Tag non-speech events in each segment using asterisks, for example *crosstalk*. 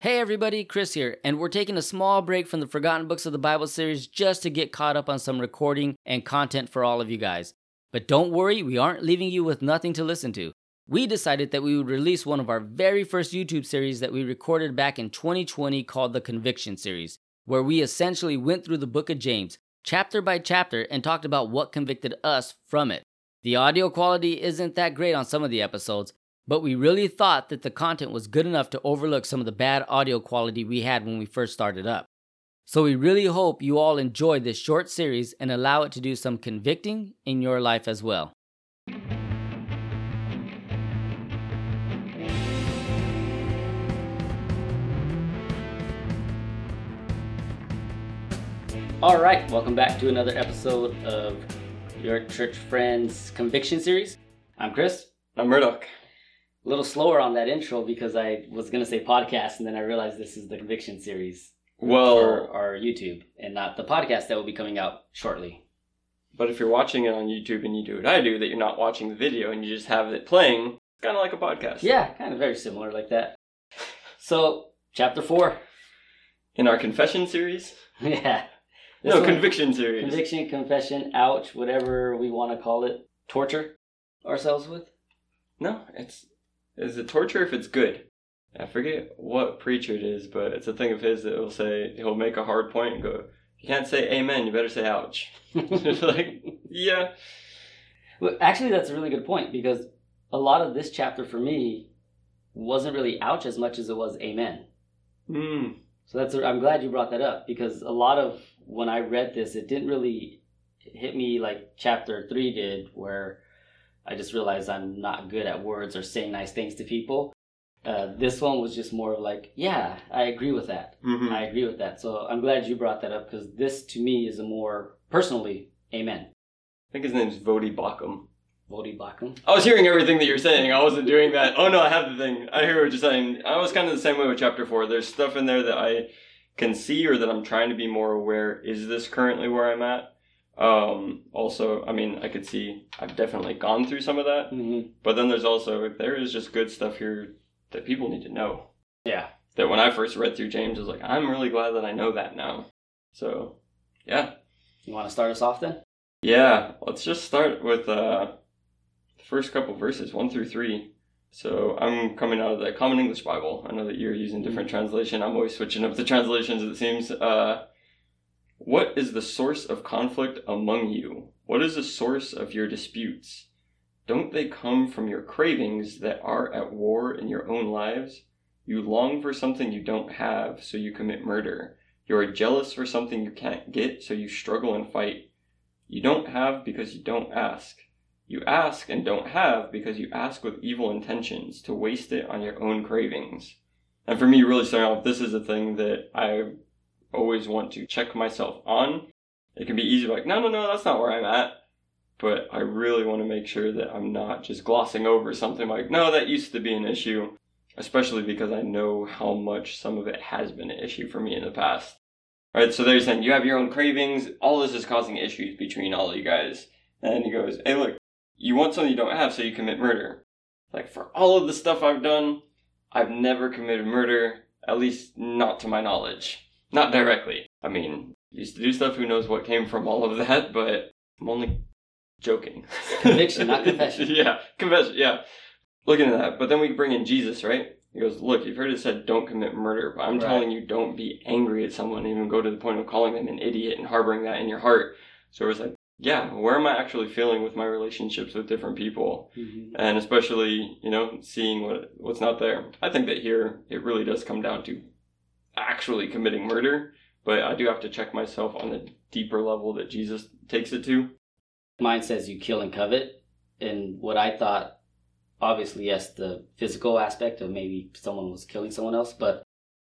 Hey everybody, Chris here, and we're taking a small break from the Forgotten Books of the Bible series just to get caught up on some recording and content for all of you guys. But don't worry, we aren't leaving you with nothing to listen to. We decided that we would release one of our very first YouTube series that we recorded back in 2020 called the Conviction Series, where we essentially went through the book of James, chapter by chapter, and talked about what convicted us from it. The audio quality isn't that great on some of the episodes, but we really thought that the content was good enough to overlook some of the bad audio quality we had when we first started up. So we really hope you all enjoy this short series and allow it to do some convicting in your life as well. All right, welcome back to another episode of your church friends conviction series. I'm Chris. I'm Murdoch. A little slower on that intro because I was going to say podcast and then I realized this is the conviction series Well, for our YouTube and not the podcast that will be coming out shortly. but if you're watching it on YouTube and you do what I do, that you're not watching the video and you just have it playing, it's kind of like a podcast. Yeah, kind of very similar like that. So, chapter 4. In our confession series? *laughs* yeah. This no, one- conviction series. Conviction, confession, ouch, whatever we want to call it. Torture ourselves with. No, it's is it torture if it's good? I forget what preacher it is, but it's a thing of his that will say he'll make a hard point and go, "You can't say amen. You better say ouch." *laughs* It's like, yeah, Well, actually, that's a really good point because a lot of this chapter for me wasn't really ouch as much as it was amen. mm, So that's I'm glad you brought that up because a lot of when I read this, it didn't really hit me like chapter three did, where I just realized I'm not good at words or saying nice things to people. Uh, this one was just more of like, yeah, I agree with that. mhm. I agree with that. So I'm glad you brought that up because this to me is a more personally, amen. I think his name's Voddie Baucham. Voddie Baucham. I was hearing everything that you're saying. I wasn't doing that. Oh no, I have the thing. I hear what you're saying. I was kind of the same way with chapter four. There's stuff in there that I can see or that I'm trying to be more aware. Is this currently where I'm at? Um, also, I mean, I could see I've definitely gone through some of that, Mm-hmm. but then there's also there is just good stuff here that people need to know. Yeah. That when I first read through James, I was like, I'm really glad that I know that now. So, yeah, You want to start us off then? yeah, let's just start with uh, the first couple verses, one through three. So I'm coming out of the Common English Bible. I know that you're using different translation. I'm always switching up the *laughs* translations. It seems. Uh, what is the source of conflict among you? What is the source of your disputes? Don't they come from your cravings that are at war in your own lives? You long for something you don't have, so you commit murder. You are jealous for something you can't get, so you struggle and fight. You don't have because you don't ask. You ask and don't have because you ask with evil intentions to waste it on your own cravings. And for me, really starting off, this is a thing that I always want to check myself on. It can be easy, like, no, no, no, that's not where I'm at. But I really want to make sure that I'm not just glossing over something like, no, that used to be an issue. Especially because I know how much some of it has been an issue for me in the past. Alright, so they're saying you have your own cravings, all this is causing issues between all of you guys. And he goes, Hey look, you want something you don't have, so you commit murder. Like for all of the stuff I've done, I've never committed murder, at least not to my knowledge. Not directly. I mean, used to do stuff, who knows what came from all of that, but I'm only joking. Conviction, not confession. *laughs* yeah, confession, yeah. Looking at that. But then we bring in Jesus, right? He goes, Look, you've heard it said don't commit murder, but I'm Right. telling you don't be angry at someone, even go to the point of calling them an idiot and harboring that in your heart. So it was like, yeah, where am I actually feeling with my relationships with different people? Mm-hmm. And especially, you know, seeing what what's not there. I think that here it really does come down to actually committing murder, but I do have to check myself on the deeper level that Jesus takes it to. Mine says you kill and covet. And what I thought, obviously, yes, the physical aspect of maybe someone was killing someone else, but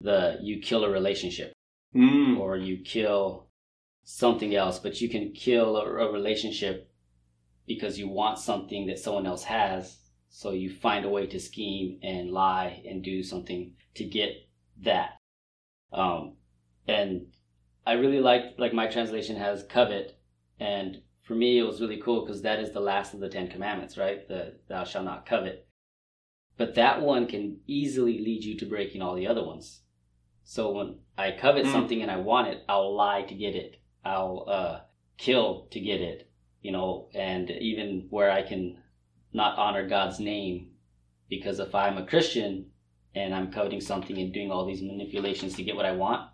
the you kill a relationship Mm. or you kill something else, but you can kill a, a relationship because you want something that someone else has. So you find a way to scheme and lie and do something to get that. Um, and I really liked, like my translation has covet. And for me, it was really cool because that is the last of the Ten Commandments, right? The thou shalt not covet. But that one can easily lead you to breaking all the other ones. So when I covet Mm. something and I want it, I'll lie to get it. I'll uh, kill to get it. You know, and even where I can not honor God's name, because if I'm a Christian and I'm coveting something and doing all these manipulations to get what I want,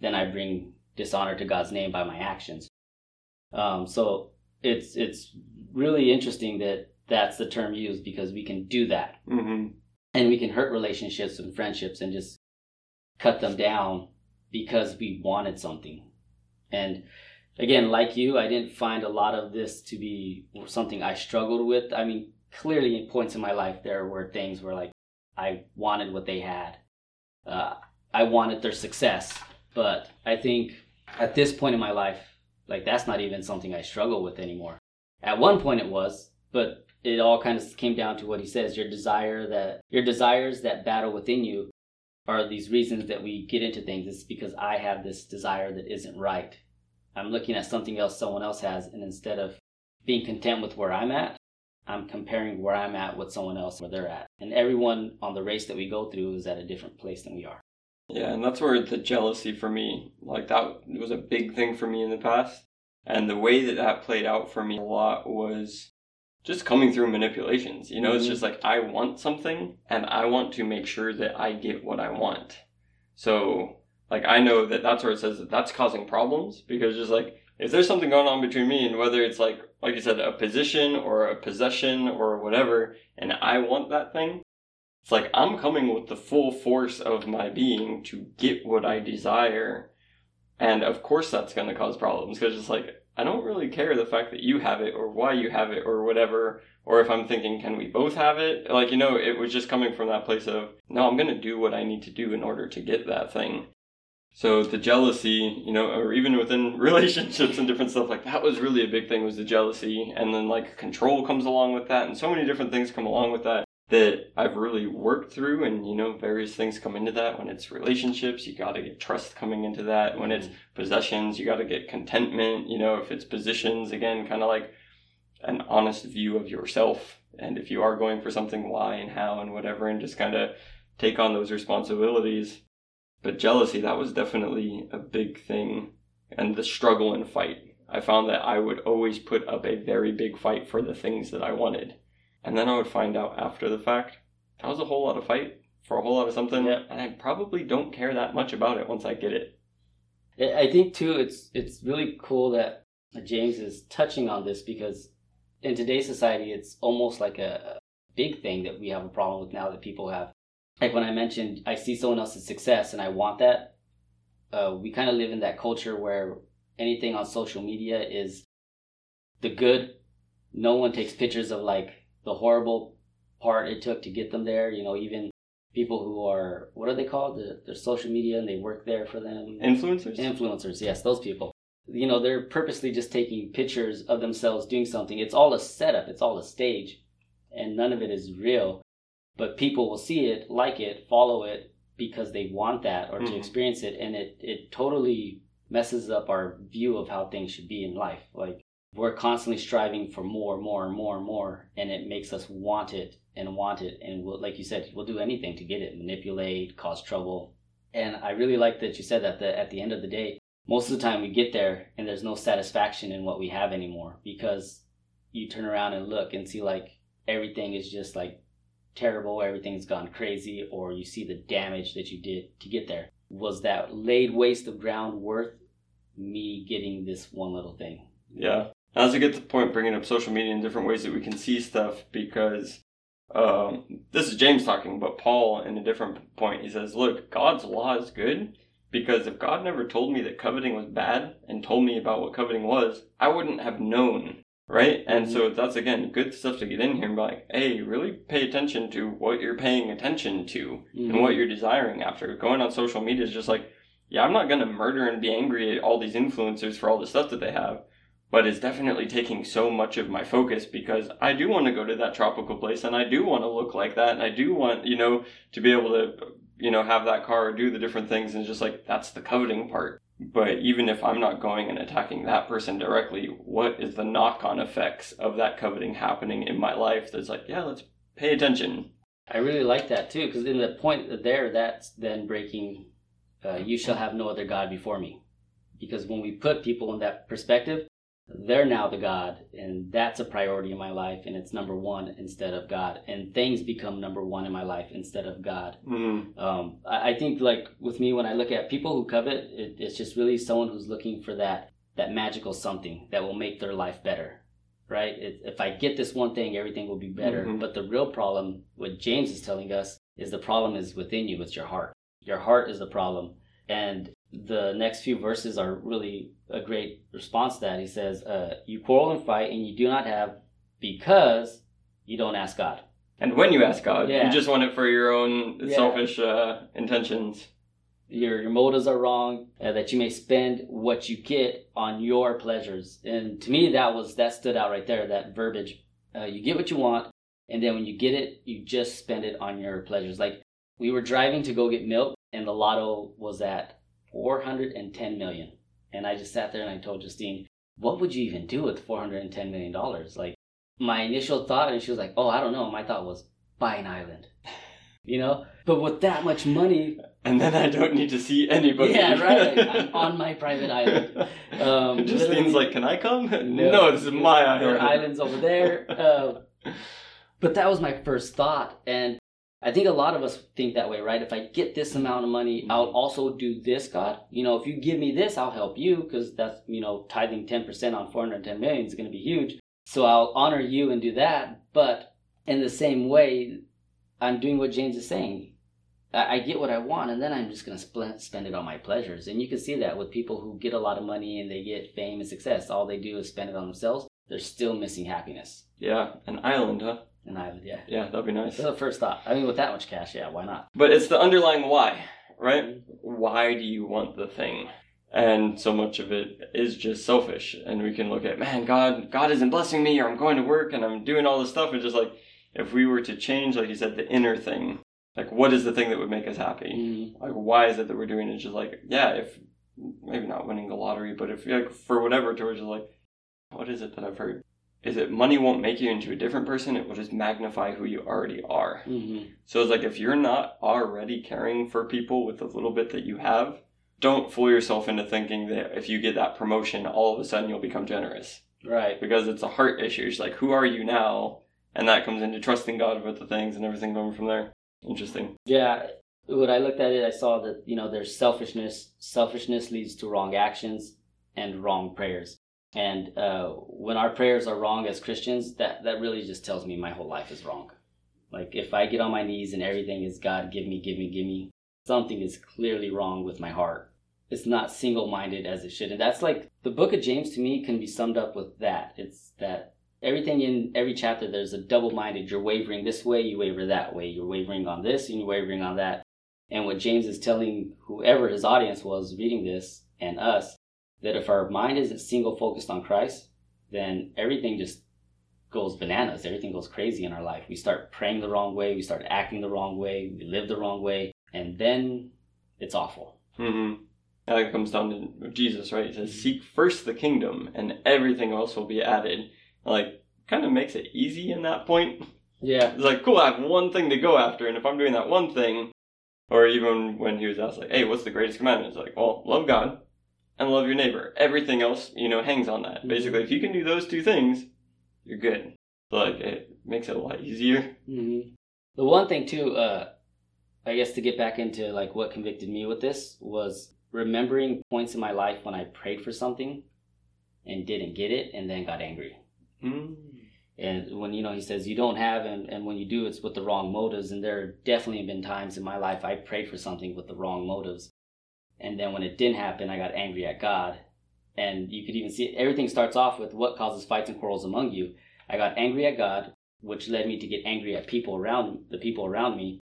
then I bring dishonor to God's name by my actions. Um, so it's it's really interesting that that's the term used because we can do that hmm and we can hurt relationships and friendships and just cut them down because we wanted something. And again, like you, I didn't find a lot of this to be something I struggled with. I mean, clearly, in points in my life, there were things where like I wanted what they had. Uh, I wanted their success, but I think at this point in my life, like that's not even something I struggle with anymore. At one point it was, but it all kind of came down to what he says your desire that your desires that battle within you are these reasons that we get into things it's because i have this desire that isn't right i'm looking at something else someone else has and instead of being content with where i'm at i'm comparing where i'm at with someone else where they're at and everyone on the race that we go through is at a different place than we are Yeah, and that's where the jealousy for me, like that was a big thing for me in the past. And the way that that played out for me a lot was just coming through manipulations. You know, it's Mhm. just like I want something and I want to make sure that I get what I want. So, like, I know that that's where it says that that's causing problems because just like if there's something going on between me and whether it's like, like you said, a position or a possession or whatever, and I want that thing, it's like I'm coming with the full force of my being to get what I desire. And of course that's going to cause problems because it's like, I don't really care the fact that you have it or why you have it or whatever. Or if I'm thinking, can we both have it? Like, you know, it was just coming from that place of, no, I'm going to do what I need to do in order to get that thing. So the jealousy, you know, or even within *laughs* relationships and different stuff, like that was really a big thing was the jealousy. And then like control comes along with that. And so many different things come along with that that I've really worked through. And, you know, various things come into that. When it's relationships, you got to get trust coming into that. When it's mm-hmm. possessions, you got to get contentment. You know, if it's positions, again, kind of like an honest view of yourself. And if you are going for something, why and how and whatever, and just kind of take on those responsibilities. But jealousy, that was definitely a big thing. And the struggle and fight. I found that I would always put up a very big fight for the things that I wanted. And then I would find out after the fact, that was a whole lot of fight for a whole lot of something. Yeah. And I probably don't care that much about it once I get it. I I think too, it's it's really cool that James is touching on this because in today's society, it's almost like a big thing that we have a problem with now that people have. Like when I mentioned, I see someone else's success and I want that. Uh, we kind of live in that culture where anything on social media is the good. No one takes pictures of like the horrible part it took to get them there. You know, even people who are what are they called? The, they're social media and they work there for them. Influencers? Influencers, yes, those people. You know, they're purposely just taking pictures of themselves doing something. It's all a setup, it's all a stage, and none of it is real. But people will see it, like it, follow it because they want that or to Mhm. experience it, and it, it totally messes up our view of how things should be in life. Like, we're constantly striving for more, more, and more, and more, and it makes us want it and want it. And we'll, like you said, we'll do anything to get it, manipulate, cause trouble. And I really like that you said that the, at the end of the day, most of the time we get there and there's no satisfaction in what we have anymore because you turn around and look and see like everything is just like terrible, everything's gone crazy, or you see the damage that you did to get there. Was that laid waste of ground worth me getting this one little thing? Yeah. As I get to the point bringing up social media in different ways that we can see stuff because um, this is James talking, but Paul in a different point, he says, look, God's law is good because if God never told me that coveting was bad and told me about what coveting was, I wouldn't have known. Right? And so mm-hmm. that's again good stuff to get in here and be like, hey, really pay attention to what you're paying attention to and what mm-hmm. you're desiring after. Going on social media is just like, yeah, I'm not going to murder and be angry at all these influencers for all the stuff that they have, but it's definitely taking so much of my focus because I do want to go to that tropical place and I do want to look like that and I do want, you know, to be able to, you know, have that car or do the different things and just like, that's the coveting part. But even if I'm not going and attacking that person directly, what is the knock on effects of that coveting happening in my life that's like, yeah, let's pay attention. I really like that too because in the point there, that's then breaking uh, "You shall have no other god before me," because when we put people in that perspective, they're now the god, and that's a priority in my life, and it's number one instead of God, and things become number one in my life instead of God. Mm-hmm. Um, I, I think like with me, when I look at people who covet, it, it's just really someone who's looking for that that magical something that will make their life better, right? It, if I get this one thing, everything will be better. Mhm. But the real problem, what James is telling us, is the problem is within you. It's your heart. Your heart is the problem. And the next few verses are really a great response to that. He says, uh, "You quarrel and fight, and you do not have because you don't ask God." And when you ask God, Yeah. you just want it for your own Yeah. selfish uh, intentions. your your motives are wrong uh, that you may spend what you get on your pleasures and to me that was that stood out right there that verbiage uh, you get what you want and then when you get it you just spend it on your pleasures like we were driving to go get milk and the lotto was at 410 million and i just sat there and i told justine what would you even do with 410 million dollars like my initial thought and she was like oh i don't know my thought was buy an island *laughs* you know but with that much money *laughs* And then I don't need to see anybody. yeah, *laughs* right. I'm on my private island. Um, Justine's like, can I come? No. No, this is my There island. are islands over there. Uh, but that was my first thought, and I think a lot of us think that way, right? If I get this amount of money, mm-hmm. I'll also do this, God. You know, if you give me this, I'll help you because that's you know tithing ten percent on four hundred ten million is going to be huge. So I'll honor you and do that. But in the same way, I'm doing what James is saying. I I get what I want, and then I'm just going to spend spend it on my pleasures. And you can see that with people who get a lot of money and they get fame and success. All they do is spend it on themselves. They're still missing happiness. Yeah, an island, huh? And I would, yeah. Yeah, that'd be nice. That's the first thought. I mean, with that much cash, yeah, why not? But it's the underlying why, right? Why do you want the thing? And so much of it is just selfish. And we can look at, man, God, God isn't blessing me, or I'm going to work and I'm doing all this stuff. It's just like, if we were to change, like you said, the inner thing, like what is the thing that would make us happy? Mm, Like, why is it that we're doing it? It's just like, yeah, if maybe not winning the lottery, but if like for whatever, towards just like, what is it that I've heard? Is that money won't make you into a different person? It will just magnify who you already are. mm-hmm. So it's like if you're not already caring for people with the little bit that you have, don't fool yourself into thinking that if you get that promotion, all of a sudden you'll become generous. Right. Because it's a heart issue. It's like, who are you now? And that comes into trusting God with the things and everything going from there. Interesting. Yeah. When I looked at it, I saw that, you know, there's selfishness. Selfishness leads to wrong actions and wrong prayers. And uh, when our prayers are wrong as Christians, that, that really just tells me my whole life is wrong. Like if I get on my knees and everything is God, give me, give me, give me, something is clearly wrong with my heart. It's not single minded as it should. And that's like the book of James to me can be summed up with that. It's that everything in every chapter there's a double minded. You're wavering this way, you waver that way. You're wavering on this and you're wavering on that. And what James is telling whoever his audience was reading this and us, that if our mind isn't single focused on Christ, then everything just goes bananas. Everything goes crazy in our life. We start praying the wrong way, we start acting the wrong way, we live the wrong way, and then it's awful. Mm-hmm. And it comes down to Jesus, right? He says, Seek first the kingdom, and everything else will be added. Like, kind of makes it easy in that point. Yeah. It's like, cool, I have one thing to go after, and if I'm doing that one thing, or even when he was asked, like, hey, what's the greatest commandment? It's like, well, love God and love your neighbor. Everything else, you know, hangs on that. Mhm. Basically, if you can do those two things, you're good. Like, it makes it a lot easier. hmm The one thing too, uh, I guess to get back into like what convicted me with this was remembering points in my life when I prayed for something and didn't get it, and then got angry. Mm. And when you know he says you don't have, and, and when you do, it's with the wrong motives. And there definitely have definitely been times in my life I prayed for something with the wrong motives, and then when it didn't happen, I got angry at God. And you could even see everything starts off with what causes fights and quarrels among you. I got angry at God, which led me to get angry at people around the people around me,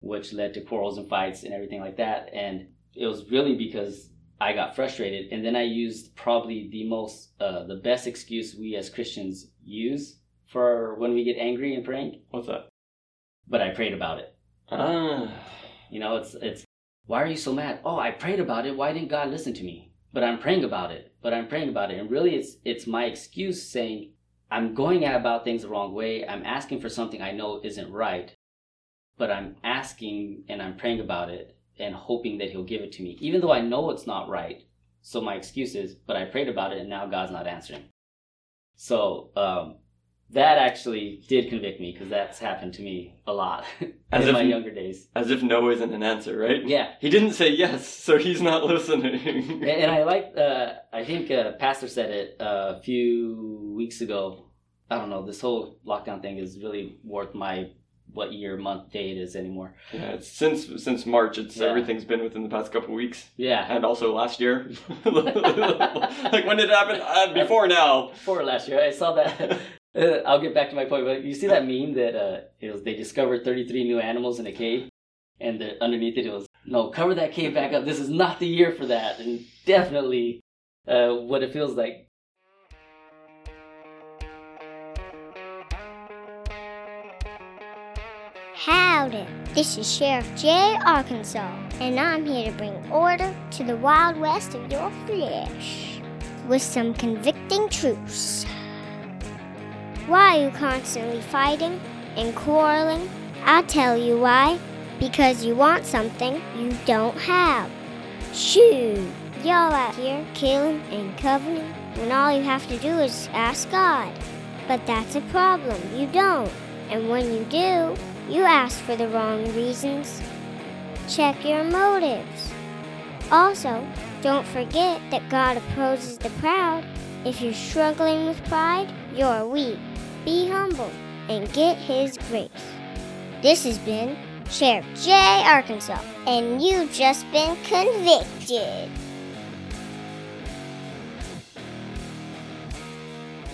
which led to quarrels and fights and everything like that. And it was really because I got frustrated, and then I used probably the most, uh, the best excuse we as Christians use for when we get angry and praying. What's that? But I prayed about it. Ah. You know, it's it's why are you so mad? Oh, I prayed about it. Why didn't God listen to me? But I'm praying about it. But I'm praying about it. And really it's it's my excuse saying I'm going at about things the wrong way. I'm asking for something I know isn't right. But I'm asking and I'm praying about it and hoping that he'll give it to me, even though I know it's not right. So my excuse is, but I prayed about it and now God's not answering. So um, that actually did convict me because that's happened to me a lot *laughs* As in if my younger days. As if no isn't an answer, right? Yeah, He didn't say yes, so he's not listening. and, and I like. Uh, I think uh, Pastor said it uh, a few weeks ago. I don't know. This whole lockdown thing is really worth my what year, month, day it is anymore. yeah, it's since since March, it's Yeah. everything's been within the past couple weeks, Yeah, and also last year. *laughs* *laughs* like when did it happen? Uh, before now. before last year, I saw that. *laughs* I'll get back to my point, but you see that meme that uh, it was they discovered 33 new animals in a cave, and the, underneath it it was no cover that cave back up. This is not the year for that, and definitely uh, what it feels like. Howdy, this is Sheriff Jay Arkansas, and I'm here to bring order to the Wild West of your flesh with some convicting truths. Why are you constantly fighting and quarreling? I'll tell you why. Because you want something you don't have. Shoot, y'all out here killing and coveting when all you have to do is ask God. But that's a problem, you don't. And when you do, you ask for the wrong reasons. Check your motives. Also, don't forget that God opposes the proud. If you're struggling with pride, you're weak. Be humble and get His grace. This has been Sheriff Jay Arkansas, and you've just been convicted.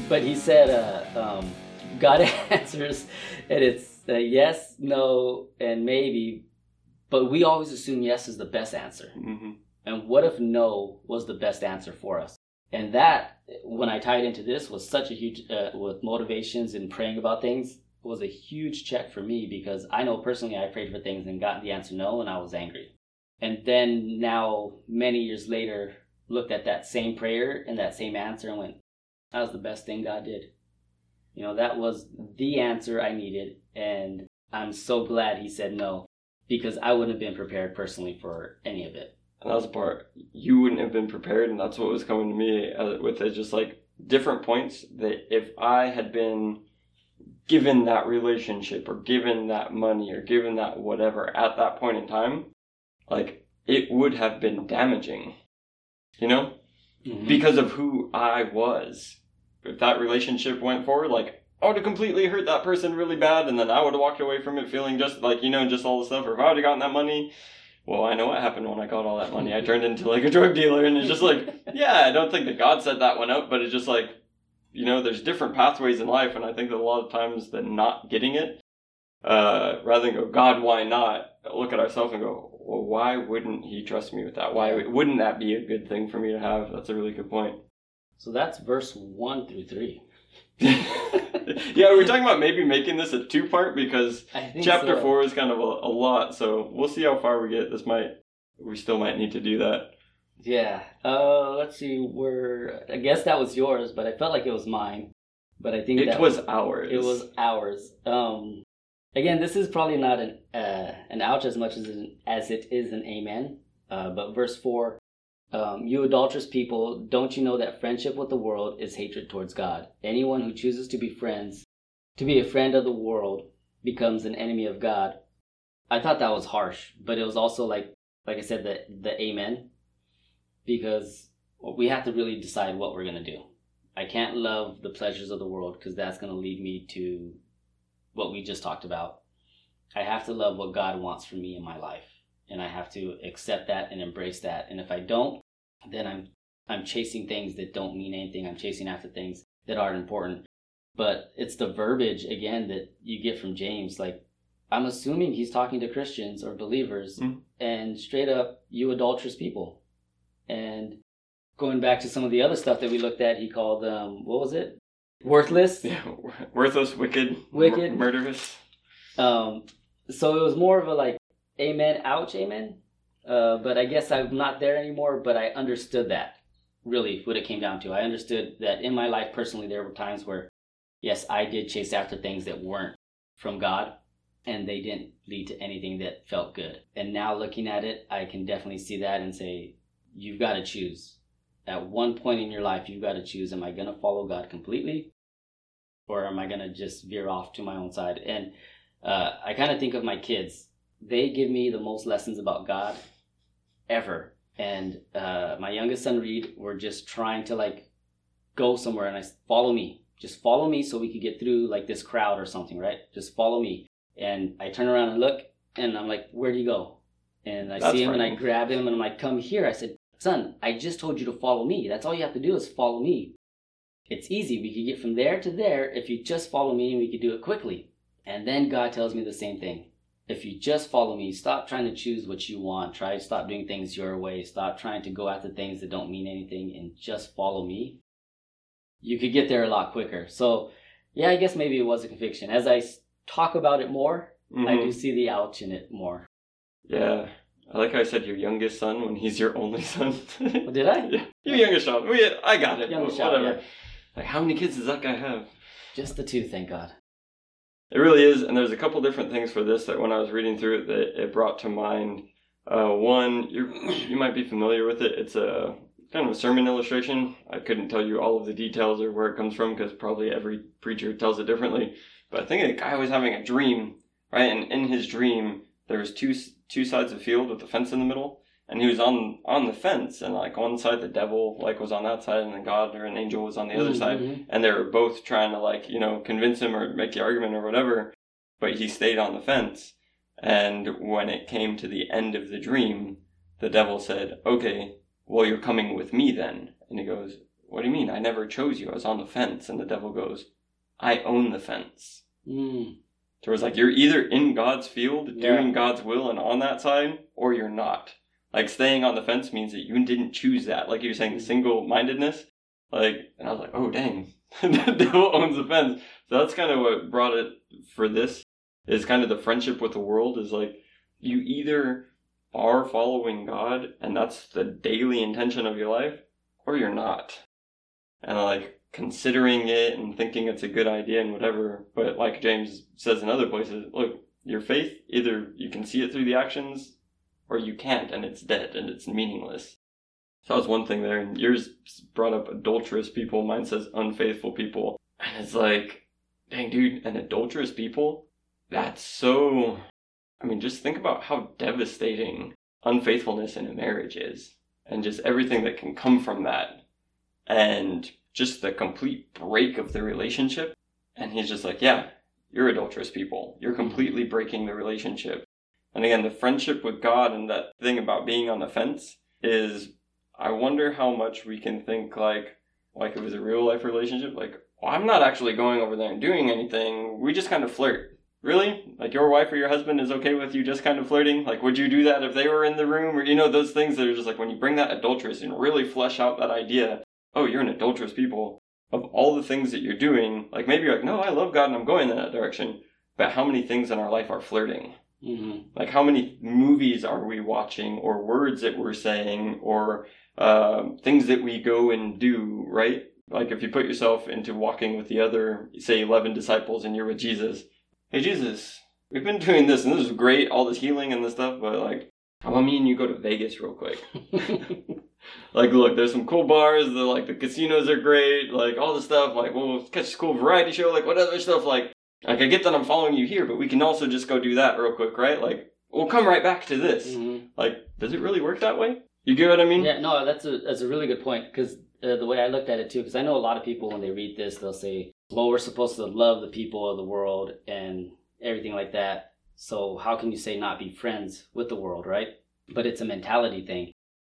But he said, uh, um, God *laughs* answers, and it's uh, yes, no, and maybe. But we always assume yes is the best answer. hmm And what if no was the best answer for us? And that, when I tied into this, was such a huge, uh, with motivations and praying about things, was a huge check for me because I know personally I prayed for things and got the answer no, and I was angry. And then now, many years later, looked at that same prayer and that same answer and went, that was the best thing God did. You know, that was the answer I needed. And I'm so glad he said no because I wouldn't have been prepared personally for any of it. And that was the part you wouldn't have been prepared, and that's what was coming to me uh, with it. Just like different points that if I had been given that relationship or given that money or given that whatever at that point in time, like it would have been damaging, you know, Mhm. because of who I was. If that relationship went forward, like I would have completely hurt that person really bad, and then I would have walked away from it feeling just like you know, just all the stuff. Or if I would have gotten that money, well, I know what happened when I got all that money. I turned into like a drug dealer, and it's just like, yeah, I don't think that God set that one up, but it's just like, you know, there's different pathways in life, and I think that a lot of times that not getting it, uh, rather than go, God, why not? Look at ourselves and go, well, why wouldn't He trust me with that? Why wouldn't that be a good thing for me to have? That's a really good point. So that's verse 1 through 3. *laughs* *laughs* yeah, we were talking about maybe making this a two part because chapter so. four is kind of a, a lot, so we'll see how far we get. This might, we still might need to do that. Yeah. Uh, let's see. Where I guess that was yours, but I felt like it was mine. But I think It that was ours. It was ours. Um, again, this is probably not an uh, an ouch as much as an, as it is an amen. Uh, but verse four, um, you adulterous people, don't you know that friendship with the world is hatred towards God? Anyone who chooses to be friends, to be a friend of the world, becomes an enemy of God. I thought that was harsh, but it was also like, like I said, the the amen, because we have to really decide what we're gonna do. I can't love the pleasures of the world because that's gonna lead me to what we just talked about. I have to love what God wants for me in my life, and I have to accept that and embrace that. And if I don't, then I'm I'm chasing things that don't mean anything. I'm chasing after things that aren't important. But it's the verbiage again that you get from James. Like I'm assuming he's talking to Christians or believers, Mhm. and straight up, you adulterous people. And going back to some of the other stuff that we looked at, he called um, what was it? Worthless. *laughs* Yeah, worthless, wicked, Wicked. mur- murderous. Um, so it was more of a like, amen, ouch, amen. Uh, but I guess I'm not there anymore. But I understood that really what it came down to. I understood that in my life personally, there were times where, yes, I did chase after things that weren't from God, and they didn't lead to anything that felt good. And now looking at it, I can definitely see that and say, you've got to choose. At one point in your life, you've got to choose am I going to follow God completely or am I going to just veer off to my own side? And uh, I kind of think of my kids. They give me the most lessons about God ever. And uh, my youngest son, Reed, we're just trying to like go somewhere and I follow me. Just follow me so we could get through like this crowd or something, right? Just follow me. And I turn around and look and I'm like, where do you go? And I That's see him and I grab him and I'm like, come here. I said, son, I just told you to follow me. That's all you have to do is follow me. It's easy. We could get from there to there if you just follow me and we could do it quickly. And then God tells me the same thing. If you just follow me, stop trying to choose what you want. Try to stop doing things your way. Stop trying to go after things that don't mean anything and just follow me. You could get there a lot quicker. So, yeah, I guess maybe it was a conviction. As I talk about it more, I Mhm. do see the ouch in it more. Yeah. I like how I said your youngest son when he's your only son. Oh, did I? *laughs* yeah. Your youngest son. We, I got it. Youngest Wh- child, Whatever. yeah. Like, how many kids does that guy have? Just the two, thank God. It really is, and there's a couple different things for this that when I was reading through it, that it brought to mind. Uh, one, you *clears throat* you might be familiar with it. It's a kind of a sermon illustration. I couldn't tell you all of the details or where it comes from because probably every preacher tells it differently. But I think the guy was having a dream, right? And in his dream, there was two two sides of field with a fence in the middle, and he was on on the fence, and like one side the devil like was on that side, and then God or an angel was on the other side. Mhm. and they were both trying to like you know convince him or make the argument or whatever. But he stayed on the fence. And when it came to the end of the dream the devil said okay well you're coming with me then. And he goes what do you mean? I never chose you. I was on the fence. And the devil goes i own the fence. Mm. so it's like you're either in god's field Yeah. doing god's will and on that side or you're not like staying on the fence means that you didn't choose that like you're saying the single-mindedness like, and I was like, oh dang, *laughs* the devil owns the fence. So that's kind of what brought it for this is kind of the friendship with the world is like you either are following God and that's the daily intention of your life, or you're not. And like considering it and thinking it's a good idea and whatever. But like James says in other places, look, your faith either you can see it through the actions or you can't and it's dead and it's meaningless. So that was one thing there, and yours brought up adulterous people. Mine says unfaithful people. And it's like, dang, dude, and adulterous people? That's so. I mean, just think about how devastating unfaithfulness in a marriage is, and just everything that can come from that, and just the complete break of the relationship. And he's just like, yeah, you're adulterous people. You're completely breaking the relationship. And again, the friendship with God and that thing about being on the fence is I wonder how much we can think like like it was a real life relationship. Like, well, I'm not actually going over there and doing anything. We just kind of flirt. Really? Like your wife or your husband is okay with you just kind of flirting? Like, would you do that if they were in the room? Or you know those things that are just like when you bring that adulterous and really flesh out that idea. Oh, you're an adulterous people. Of all the things that you're doing, like maybe you're like, no, I love God and I'm going in that direction. But how many things in our life are flirting? Mm-hmm. Like, how many movies are we watching, or words that we're saying, or um things that we go and do, right? Like, if you put yourself into walking with the other, say, 11 disciples, and you're with Jesus, hey, Jesus, we've been doing this, and this is great, all this healing and this stuff, but like, how about me and you go to Vegas real quick? *laughs* like, look, there's some cool bars, the like the casinos are great, like all the stuff, like we'll catch a cool variety show, like what other stuff, like like I get that I'm following you here, but we can also just go do that real quick, right? Like we'll come right back to this. Mhm. Like, does it really work that way? You get what I mean? Yeah, no, that's a that's a really good point because uh, the way I looked at it too, because I know a lot of people when they read this, they'll say, "Well, we're supposed to love the people of the world and everything like that. So how can you say not be friends with the world, right?" But it's a mentality thing.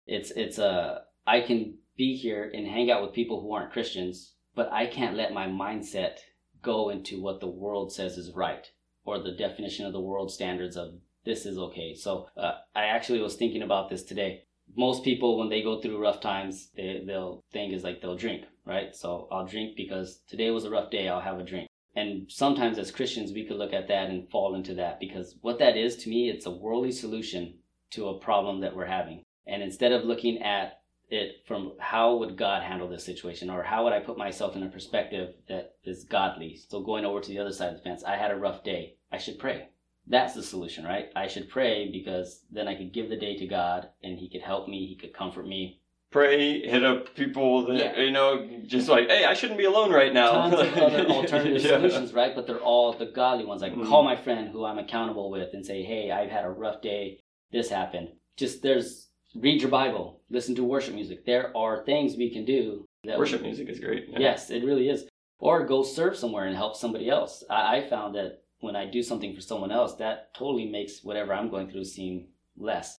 It's it's a I can be here and hang out with people who aren't Christians, but I can't let my mindset go into what the world says is right or the definition of the world standards of this is okay. So uh, I actually was thinking about this today. Most people when they go through rough times they, they'll think is like they'll drink right? So i'll drink because today was a rough day i'll have a drink. And sometimes as christians we could look at that and fall into that because what that is to me it's a worldly solution to a problem that we're having. And instead of looking at it from how would god handle this situation or how would i put myself in a perspective that is godly so going over to the other side of the fence i had a rough day i should pray That's the solution, right? I should pray because then I could give the day to God and He could help me, He could comfort me. Pray, hit up people that, Yeah. you know, just like, hey, I shouldn't be alone right now. Tons of other *laughs* alternative Yeah. solutions, right? But they're all the godly ones. Like Mhm. call my friend who I'm accountable with and say, hey, I've had a rough day. This happened. Just there's read your Bible, listen to worship music. There are things we can do. That Worship music is great. yeah. Yes, it really is. Or go serve somewhere and help somebody else. I, I found that when I do something for someone else, that totally makes whatever I'm going through seem less.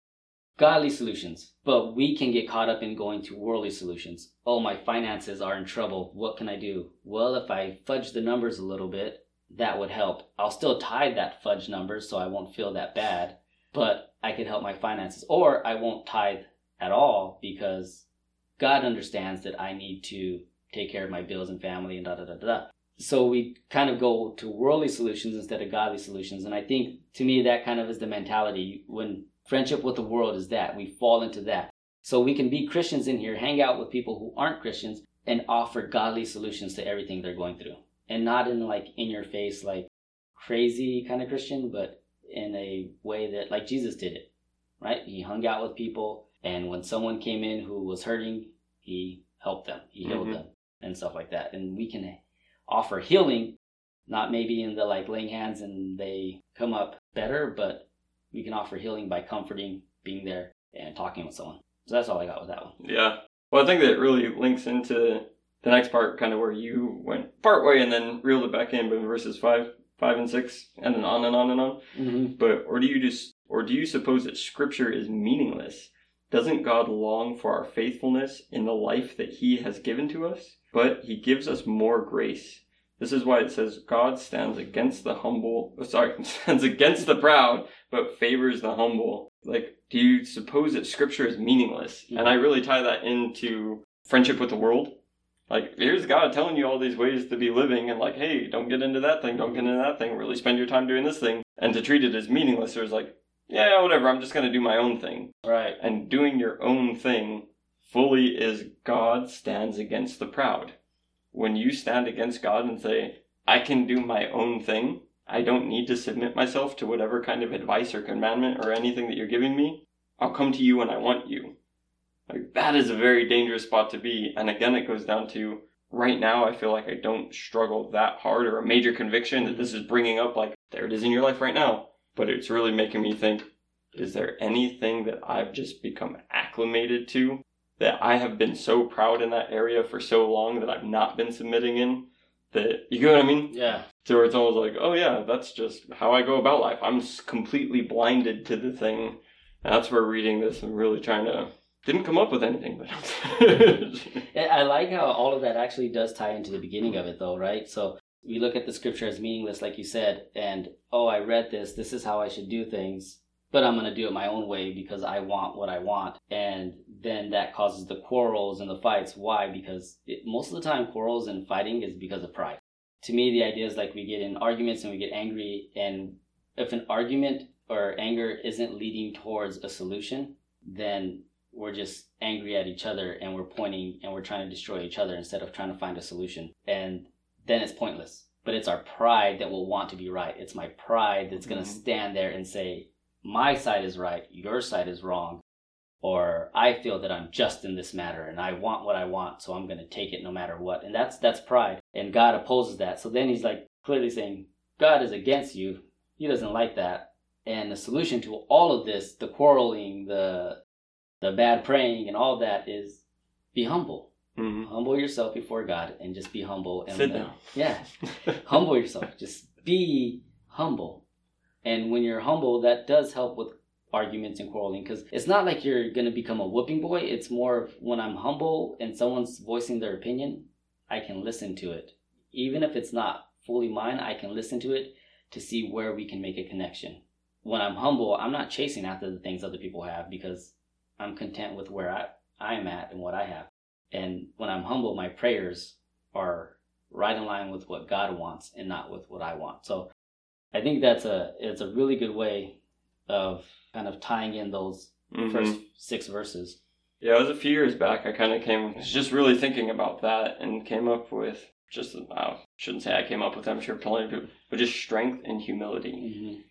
Godly solutions. But we can get caught up in going to worldly solutions. Oh, my finances are in trouble. What can I do? Well, if I fudge the numbers a little bit, that would help. I'll still tithe that fudge number so I won't feel that bad, but I could help my finances. Or I won't tithe at all because God understands that I need to take care of my bills and family and da da da. da. So we kind of go to worldly solutions instead of godly solutions. And I think to me that kind of is the mentality when friendship with the world is that we fall into that. So we can be Christians in here, hang out with people who aren't Christians and offer godly solutions to everything they're going through. And not in like in your face like crazy kind of Christian, but in a way that like Jesus did it. Right? He hung out with people and when someone came in who was hurting, he helped them. He healed Mhm. them and stuff like that. And we can offer healing, not maybe in the like laying hands and they come up better, but we can offer healing by comforting, being there, and talking with someone. So that's all I got with that one. Yeah. Well, I think that really links into the next part, kind of where you went part way and then reeled it back in, but in verses five, five and six, and then on and on and on. Mm-hmm. But or do you just or do you suppose that Scripture is meaningless? Doesn't God long for our faithfulness in the life that He has given to us? But He gives us more grace. This is why it says God stands against the humble. oh, Sorry, *laughs* stands against the proud, but favors the humble. Like, do you suppose that Scripture is meaningless? And I really tie that into friendship with the world. Like, here's God telling you all these ways to be living, and like, hey, don't get into that thing, don't get into that thing, really spend your time doing this thing. And to treat it as meaningless, there's like, yeah, whatever, I'm just gonna do my own thing. Right. And doing your own thing fully is God stands against the proud. When you stand against God and say, I can do my own thing, I don't need to submit myself to whatever kind of advice or commandment or anything that you're giving me, I'll come to you when I want you. Like, that is a very dangerous spot to be. And again, it goes down to right now, I feel like I don't struggle that hard or a major conviction that this is bringing up, like, there it is in your life right now. But it's really making me think, is there anything that I've just become acclimated to that I have been so proud in that area for so long that I've not been submitting in? That, you get what I mean? Yeah. So where it's almost like, oh yeah, that's just how I go about life. I'm completely blinded to the thing. And that's where reading this and really trying to didn't come up with anything, but *laughs* I like how all of that actually does tie into the beginning of it, though, right? So we look at the scripture as meaningless, like you said, and oh, I read this. This is how I should do things, but I'm going to do it my own way because I want what I want. And then that causes the quarrels and the fights. Why? Because it, most of the time, quarrels and fighting is because of pride. To me, the idea is like we get in arguments and we get angry, and if an argument or anger isn't leading towards a solution, then we're just angry at each other and we're pointing and we're trying to destroy each other instead of trying to find a solution. And then it's pointless. But it's our pride that will want to be right. It's my pride that's going to mm-hmm. stand there and say, my side is right, your side is wrong. Or I feel that I'm just in this matter and I want what I want, so I'm going to take it no matter what. And that's that's pride. And God opposes that. So then he's like clearly saying, God is against you. He doesn't like that. And the solution to all of this, the quarreling, the the bad praying and all that is be humble. Mhm. Humble yourself before God and just be humble and Sit down. Yeah. *laughs* humble yourself. Just be humble. And when you're humble, that does help with arguments and quarreling because it's not like you're going to become a whooping boy. It's more of when I'm humble and someone's voicing their opinion, I can listen to it. Even if it's not fully mine, I can listen to it to see where we can make a connection. When I'm humble, I'm not chasing after the things other people have because I'm content with where I, I'm at and what I have. And when I'm humble, my prayers are right in line with what God wants and not with what I want. So I think that's a it's a really good way of kind of tying in those Mhm. first six verses. Yeah, it was a few years back. I kind of came, was just really thinking about that and came up with just, I shouldn't say I came up with, I'm sure plenty of people, but just strength and humility.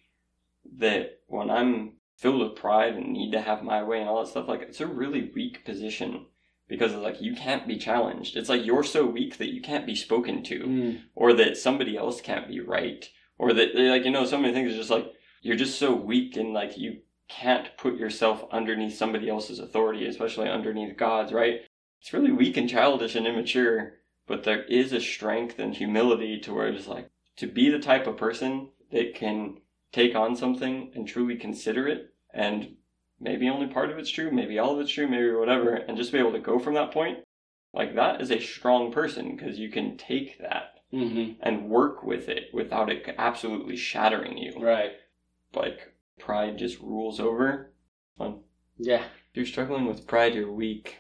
that when I'm filled with pride and need to have my way and all that stuff, like it's a really weak position because it's like you can't be challenged. It's like you're so weak that you can't be spoken to, Mm. or that somebody else can't be right, or that like you know so many things. It's just like you're just so weak and like you can't put yourself underneath somebody else's authority, especially underneath God's. Right? It's really weak and childish and immature, but there is a strength and humility to where it's like to be the type of person that can take on something and truly consider it and maybe only part of it's true, maybe all of it's true, maybe whatever, and just be able to go from that point, like that is a strong person because you can take that hmm and work with it without it absolutely shattering you. Right. Like pride just rules over. Fun. Yeah. If you're struggling with pride, you're weak.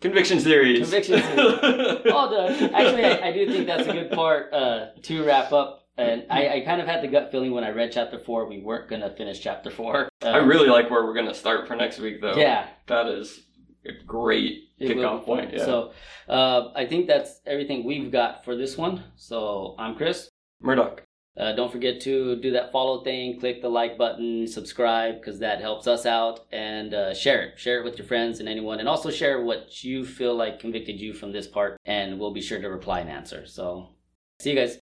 Conviction series. Conviction series. *laughs* All done. Actually, I, I do think that's a good part uh, to wrap up. And I, I kind of had the gut feeling when I read chapter four, we weren't going to finish chapter four. I Um, really like where we're gonna start for next week, though. Yeah. that is a great kickoff point. Yeah. So uh, I think that's everything we've got for this one. So I'm Chris. Murdoch. Uh, don't forget to do that follow thing, click the like button, subscribe because that helps us out, and uh, share it. Share it with your friends and anyone, and also share what you feel like convicted you from this part, and we'll be sure to reply and answer. So, see you guys.